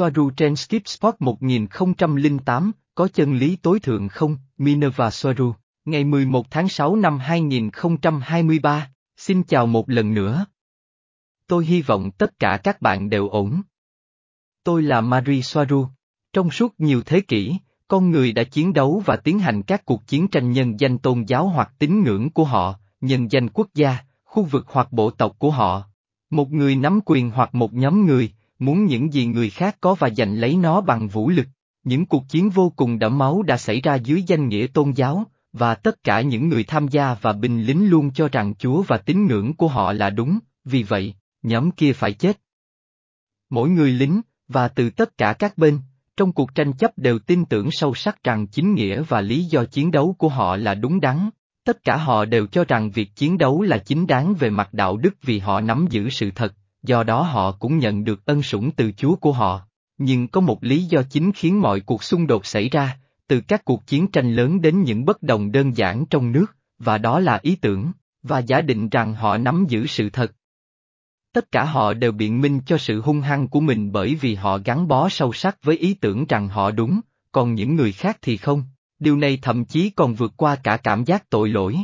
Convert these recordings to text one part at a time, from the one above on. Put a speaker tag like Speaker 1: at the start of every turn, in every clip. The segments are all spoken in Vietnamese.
Speaker 1: Soaru trên Skip Spot 1008, có chân lý tối thượng không, Minerva Soaru, ngày 11 tháng 6 năm 2023, xin chào một lần nữa. Tôi hy vọng tất cả các bạn đều ổn. Tôi là Marie Soaru. Trong suốt nhiều thế kỷ, con người đã chiến đấu và tiến hành các cuộc chiến tranh nhân danh tôn giáo hoặc tín ngưỡng của họ, nhân danh quốc gia, khu vực hoặc bộ tộc của họ. Một người nắm quyền hoặc một nhóm người, muốn những gì người khác có và giành lấy nó bằng vũ lực. Những cuộc chiến vô cùng đẫm máu đã xảy ra dưới danh nghĩa tôn giáo, và tất cả những người tham gia và binh lính luôn cho rằng Chúa và tín ngưỡng của họ là đúng, vì vậy, nhóm kia phải chết. Mỗi người lính, và từ tất cả các bên, trong cuộc tranh chấp đều tin tưởng sâu sắc rằng chính nghĩa và lý do chiến đấu của họ là đúng đắn. Tất cả họ đều cho rằng việc chiến đấu là chính đáng về mặt đạo đức vì họ nắm giữ sự thật, do đó họ cũng nhận được ân sủng từ Chúa của họ. Nhưng có một lý do chính khiến mọi cuộc xung đột xảy ra, từ các cuộc chiến tranh lớn đến những bất đồng đơn giản trong nước, và đó là ý tưởng, và giả định rằng họ nắm giữ sự thật. Tất cả họ đều biện minh cho sự hung hăng của mình bởi vì họ gắn bó sâu sắc với ý tưởng rằng họ đúng, còn những người khác thì không, điều này thậm chí còn vượt qua cả cảm giác tội lỗi.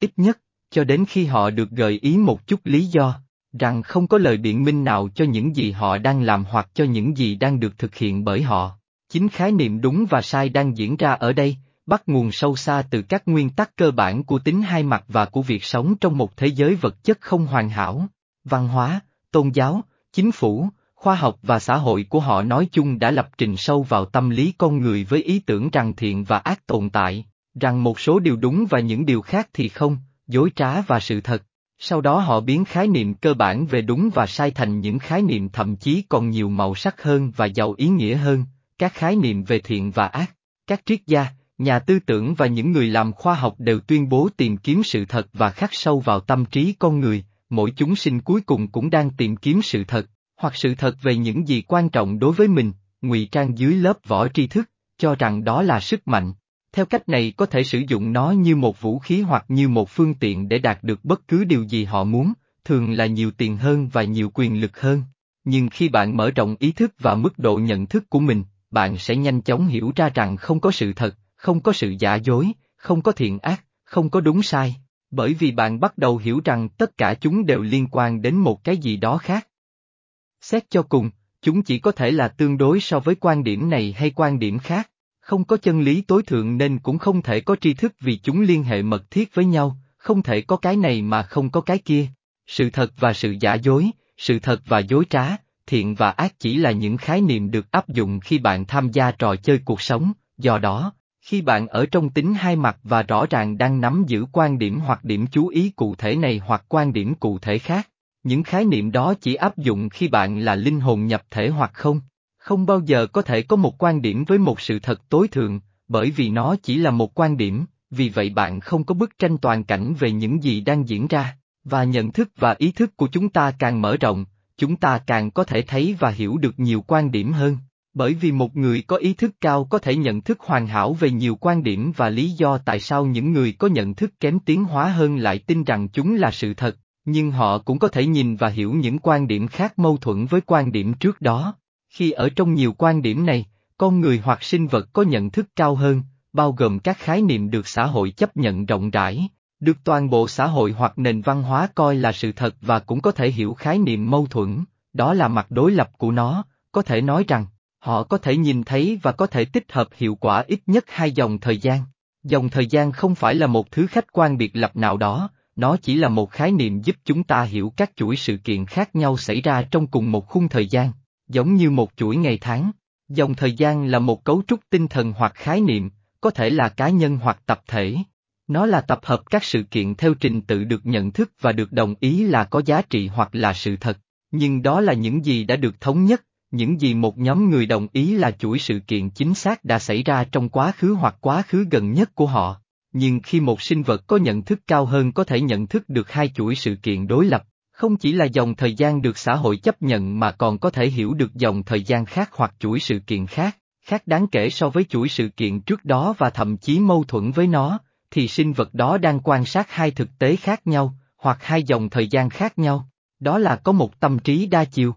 Speaker 1: Ít nhất, cho đến khi họ được gợi ý một chút lý do, rằng không có lời biện minh nào cho những gì họ đang làm hoặc cho những gì đang được thực hiện bởi họ. Chính khái niệm đúng và sai đang diễn ra ở đây, bắt nguồn sâu xa từ các nguyên tắc cơ bản của tính hai mặt và của việc sống trong một thế giới vật chất không hoàn hảo. Văn hóa, tôn giáo, chính phủ, khoa học và xã hội của họ nói chung đã lập trình sâu vào tâm lý con người với ý tưởng rằng thiện và ác tồn tại, rằng một số điều đúng và những điều khác thì không, dối trá và sự thật. Sau đó họ biến khái niệm cơ bản về đúng và sai thành những khái niệm thậm chí còn nhiều màu sắc hơn và giàu ý nghĩa hơn, các khái niệm về thiện và ác. Các triết gia, nhà tư tưởng và những người làm khoa học đều tuyên bố tìm kiếm sự thật và khắc sâu vào tâm trí con người, mỗi chúng sinh cuối cùng cũng đang tìm kiếm sự thật, hoặc sự thật về những gì quan trọng đối với mình, ngụy trang dưới lớp vỏ tri thức, cho rằng đó là sức mạnh. Theo cách này có thể sử dụng nó như một vũ khí hoặc như một phương tiện để đạt được bất cứ điều gì họ muốn, thường là nhiều tiền hơn và nhiều quyền lực hơn. Nhưng khi bạn mở rộng ý thức và mức độ nhận thức của mình, bạn sẽ nhanh chóng hiểu ra rằng không có sự thật, không có sự giả dối, không có thiện ác, không có đúng sai, bởi vì bạn bắt đầu hiểu rằng tất cả chúng đều liên quan đến một cái gì đó khác. Xét cho cùng, chúng chỉ có thể là tương đối so với quan điểm này hay quan điểm khác, không có chân lý tối thượng nên cũng không thể có tri thức vì chúng liên hệ mật thiết với nhau, không thể có cái này mà không có cái kia. Sự thật và sự giả dối, sự thật và dối trá, thiện và ác chỉ là những khái niệm được áp dụng khi bạn tham gia trò chơi cuộc sống, do đó, khi bạn ở trong tính hai mặt và rõ ràng đang nắm giữ quan điểm hoặc điểm chú ý cụ thể này hoặc quan điểm cụ thể khác, những khái niệm đó chỉ áp dụng khi bạn là linh hồn nhập thể hoặc không. Không bao giờ có thể có một quan điểm với một sự thật tối thượng, bởi vì nó chỉ là một quan điểm, vì vậy bạn không có bức tranh toàn cảnh về những gì đang diễn ra, và nhận thức và ý thức của chúng ta càng mở rộng, chúng ta càng có thể thấy và hiểu được nhiều quan điểm hơn. Bởi vì một người có ý thức cao có thể nhận thức hoàn hảo về nhiều quan điểm và lý do tại sao những người có nhận thức kém tiến hóa hơn lại tin rằng chúng là sự thật, nhưng họ cũng có thể nhìn và hiểu những quan điểm khác mâu thuẫn với quan điểm trước đó. Khi ở trong nhiều quan điểm này, con người hoặc sinh vật có nhận thức cao hơn, bao gồm các khái niệm được xã hội chấp nhận rộng rãi, được toàn bộ xã hội hoặc nền văn hóa coi là sự thật và cũng có thể hiểu khái niệm mâu thuẫn, đó là mặt đối lập của nó, có thể nói rằng, họ có thể nhìn thấy và có thể tích hợp hiệu quả ít nhất hai dòng thời gian. Dòng thời gian không phải là một thứ khách quan biệt lập nào đó, nó chỉ là một khái niệm giúp chúng ta hiểu các chuỗi sự kiện khác nhau xảy ra trong cùng một khung thời gian, giống như một chuỗi ngày tháng. Dòng thời gian là một cấu trúc tinh thần hoặc khái niệm, có thể là cá nhân hoặc tập thể. Nó là tập hợp các sự kiện theo trình tự được nhận thức và được đồng ý là có giá trị hoặc là sự thật, nhưng đó là những gì đã được thống nhất, những gì một nhóm người đồng ý là chuỗi sự kiện chính xác đã xảy ra trong quá khứ hoặc quá khứ gần nhất của họ. Nhưng khi một sinh vật có nhận thức cao hơn có thể nhận thức được hai chuỗi sự kiện đối lập, không chỉ là dòng thời gian được xã hội chấp nhận mà còn có thể hiểu được dòng thời gian khác hoặc chuỗi sự kiện khác, khác đáng kể so với chuỗi sự kiện trước đó và thậm chí mâu thuẫn với nó, thì sinh vật đó đang quan sát hai thực tế khác nhau, hoặc hai dòng thời gian khác nhau. Đó là có một tâm trí đa chiều.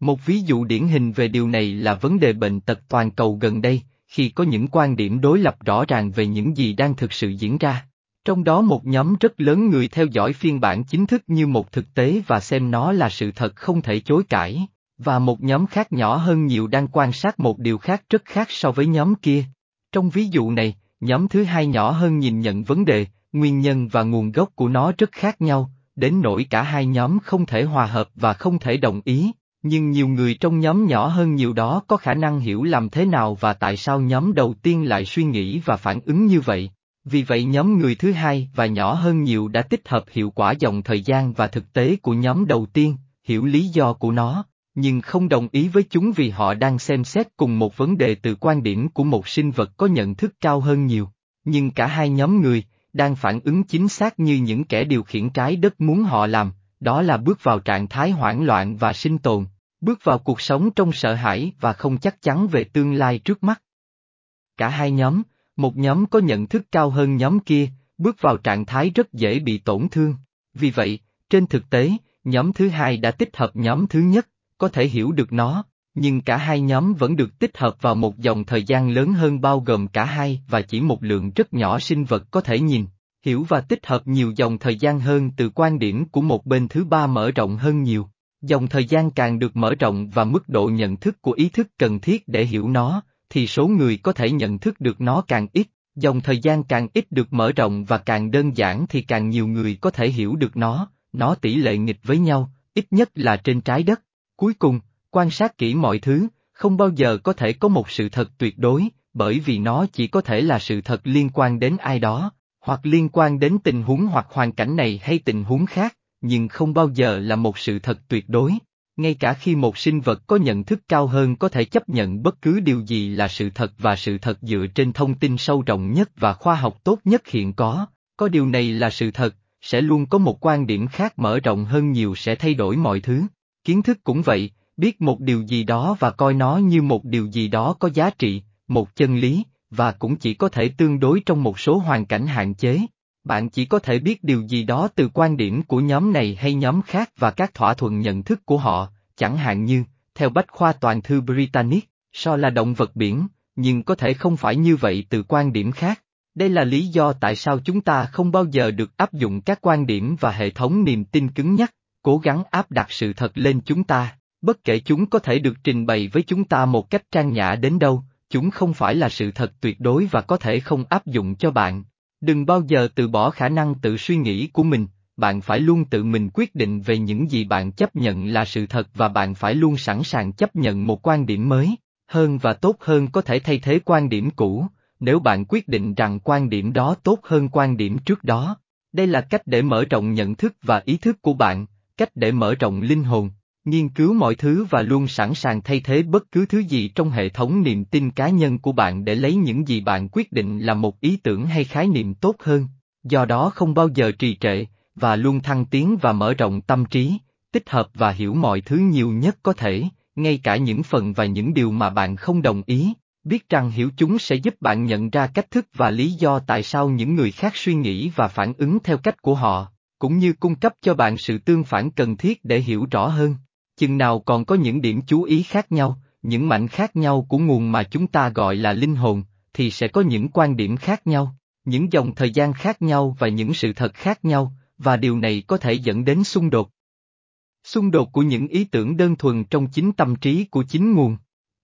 Speaker 1: Một ví dụ điển hình về điều này là vấn đề bệnh tật toàn cầu gần đây, khi có những quan điểm đối lập rõ ràng về những gì đang thực sự diễn ra. Trong đó một nhóm rất lớn người theo dõi phiên bản chính thức như một thực tế và xem nó là sự thật không thể chối cãi, và một nhóm khác nhỏ hơn nhiều đang quan sát một điều khác rất khác so với nhóm kia. Trong ví dụ này, nhóm thứ hai nhỏ hơn nhìn nhận vấn đề, nguyên nhân và nguồn gốc của nó rất khác nhau, đến nỗi cả hai nhóm không thể hòa hợp và không thể đồng ý, nhưng nhiều người trong nhóm nhỏ hơn nhiều đó có khả năng hiểu làm thế nào và tại sao nhóm đầu tiên lại suy nghĩ và phản ứng như vậy. Vì vậy nhóm người thứ hai và nhỏ hơn nhiều đã tích hợp hiệu quả dòng thời gian và thực tế của nhóm đầu tiên, hiểu lý do của nó, nhưng không đồng ý với chúng vì họ đang xem xét cùng một vấn đề từ quan điểm của một sinh vật có nhận thức cao hơn nhiều. Nhưng cả hai nhóm người, đang phản ứng chính xác như những kẻ điều khiển trái đất muốn họ làm, đó là bước vào trạng thái hoảng loạn và sinh tồn, bước vào cuộc sống trong sợ hãi và không chắc chắn về tương lai trước mắt. Cả hai nhóm, một nhóm có nhận thức cao hơn nhóm kia, bước vào trạng thái rất dễ bị tổn thương. Vì vậy, trên thực tế, nhóm thứ hai đã tích hợp nhóm thứ nhất, có thể hiểu được nó, nhưng cả hai nhóm vẫn được tích hợp vào một dòng thời gian lớn hơn bao gồm cả hai và chỉ một lượng rất nhỏ sinh vật có thể nhìn, hiểu và tích hợp nhiều dòng thời gian hơn từ quan điểm của một bên thứ ba mở rộng hơn nhiều. Dòng thời gian càng được mở rộng và mức độ nhận thức của ý thức cần thiết để hiểu nó, thì số người có thể nhận thức được nó càng ít, dòng thời gian càng ít được mở rộng và càng đơn giản thì càng nhiều người có thể hiểu được nó, nó tỷ lệ nghịch với nhau, ít nhất là trên trái đất. Cuối cùng, quan sát kỹ mọi thứ, không bao giờ có thể có một sự thật tuyệt đối, bởi vì nó chỉ có thể là sự thật liên quan đến ai đó, hoặc liên quan đến tình huống hoặc hoàn cảnh này hay tình huống khác, nhưng không bao giờ là một sự thật tuyệt đối. Ngay cả khi một sinh vật có nhận thức cao hơn có thể chấp nhận bất cứ điều gì là sự thật và sự thật dựa trên thông tin sâu rộng nhất và khoa học tốt nhất hiện có, có điều này là sự thật, sẽ luôn có một quan điểm khác mở rộng hơn nhiều sẽ thay đổi mọi thứ. Kiến thức cũng vậy, biết một điều gì đó và coi nó như một điều gì đó có giá trị, một chân lý, và cũng chỉ có thể tương đối trong một số hoàn cảnh hạn chế. Bạn chỉ có thể biết điều gì đó từ quan điểm của nhóm này hay nhóm khác và các thỏa thuận nhận thức của họ, chẳng hạn như, theo Bách khoa toàn thư Britannic, so là động vật biển, nhưng có thể không phải như vậy từ quan điểm khác. Đây là lý do tại sao chúng ta không bao giờ được áp dụng các quan điểm và hệ thống niềm tin cứng nhắc, cố gắng áp đặt sự thật lên chúng ta, bất kể chúng có thể được trình bày với chúng ta một cách trang nhã đến đâu, chúng không phải là sự thật tuyệt đối và có thể không áp dụng cho bạn. Đừng bao giờ từ bỏ khả năng tự suy nghĩ của mình, bạn phải luôn tự mình quyết định về những gì bạn chấp nhận là sự thật và bạn phải luôn sẵn sàng chấp nhận một quan điểm mới, hơn và tốt hơn có thể thay thế quan điểm cũ, nếu bạn quyết định rằng quan điểm đó tốt hơn quan điểm trước đó. Đây là cách để mở rộng nhận thức và ý thức của bạn, cách để mở rộng linh hồn, nghiên cứu mọi thứ và luôn sẵn sàng thay thế bất cứ thứ gì trong hệ thống niềm tin cá nhân của bạn để lấy những gì bạn quyết định là một ý tưởng hay khái niệm tốt hơn, do đó không bao giờ trì trệ, và luôn thăng tiến và mở rộng tâm trí, tích hợp và hiểu mọi thứ nhiều nhất có thể, ngay cả những phần và những điều mà bạn không đồng ý, biết rằng hiểu chúng sẽ giúp bạn nhận ra cách thức và lý do tại sao những người khác suy nghĩ và phản ứng theo cách của họ, cũng như cung cấp cho bạn sự tương phản cần thiết để hiểu rõ hơn. Chừng nào còn có những điểm chú ý khác nhau, những mảnh khác nhau của nguồn mà chúng ta gọi là linh hồn, thì sẽ có những quan điểm khác nhau, những dòng thời gian khác nhau và những sự thật khác nhau, và điều này có thể dẫn đến xung đột. Xung đột của những ý tưởng đơn thuần trong chính tâm trí của chính nguồn.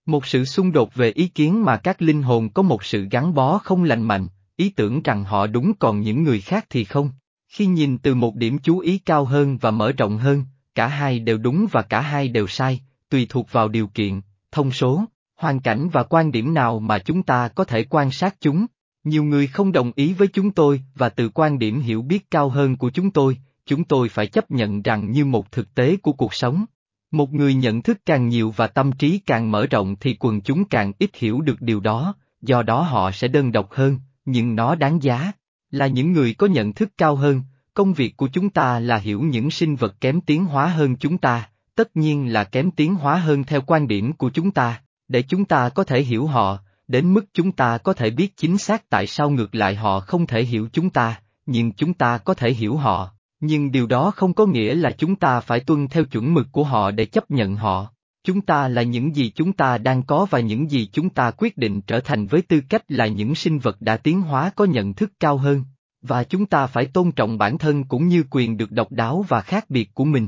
Speaker 1: Một sự xung đột về ý kiến mà các linh hồn có một sự gắn bó không lành mạnh, ý tưởng rằng họ đúng còn những người khác thì không. Khi nhìn từ một điểm chú ý cao hơn và mở rộng hơn, cả hai đều đúng và cả hai đều sai, tùy thuộc vào điều kiện, thông số, hoàn cảnh và quan điểm nào mà chúng ta có thể quan sát chúng. Nhiều người không đồng ý với chúng tôi và từ quan điểm hiểu biết cao hơn của chúng tôi, chúng tôi phải chấp nhận rằng như một thực tế của cuộc sống. Một người nhận thức càng nhiều và tâm trí càng mở rộng thì quần chúng càng ít hiểu được điều đó, do đó họ sẽ đơn độc hơn, nhưng nó đáng giá. Là những người có nhận thức cao hơn, công việc của chúng ta là hiểu những sinh vật kém tiến hóa hơn chúng ta, tất nhiên là kém tiến hóa hơn theo quan điểm của chúng ta, để chúng ta có thể hiểu họ, đến mức chúng ta có thể biết chính xác tại sao ngược lại họ không thể hiểu chúng ta, nhưng chúng ta có thể hiểu họ, nhưng điều đó không có nghĩa là chúng ta phải tuân theo chuẩn mực của họ để chấp nhận họ. Chúng ta là những gì chúng ta đang có và những gì chúng ta quyết định trở thành với tư cách là những sinh vật đã tiến hóa có nhận thức cao hơn, và chúng ta phải tôn trọng bản thân cũng như quyền được độc đáo và khác biệt của mình.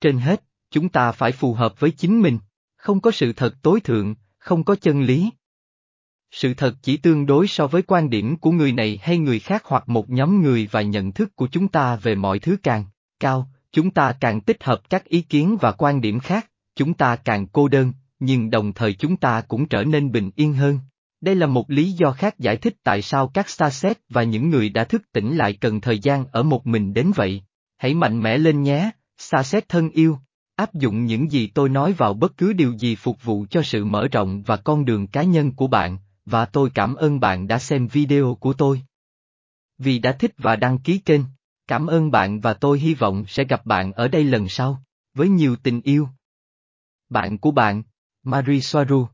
Speaker 1: Trên hết, chúng ta phải phù hợp với chính mình, không có sự thật tối thượng, không có chân lý. Sự thật chỉ tương đối so với quan điểm của người này hay người khác hoặc một nhóm người và nhận thức của chúng ta về mọi thứ càng cao, chúng ta càng tích hợp các ý kiến và quan điểm khác, chúng ta càng cô đơn, nhưng đồng thời chúng ta cũng trở nên bình yên hơn. Đây là một lý do khác giải thích tại sao các xa xét và những người đã thức tỉnh lại cần thời gian ở một mình đến vậy. Hãy mạnh mẽ lên nhé, xa xét thân yêu. Áp dụng những gì tôi nói vào bất cứ điều gì phục vụ cho sự mở rộng và con đường cá nhân của bạn, và tôi cảm ơn bạn đã xem video của tôi. Vì đã thích và đăng ký kênh, cảm ơn bạn và tôi hy vọng sẽ gặp bạn ở đây lần sau, với nhiều tình yêu. Bạn của bạn, Marie Soaru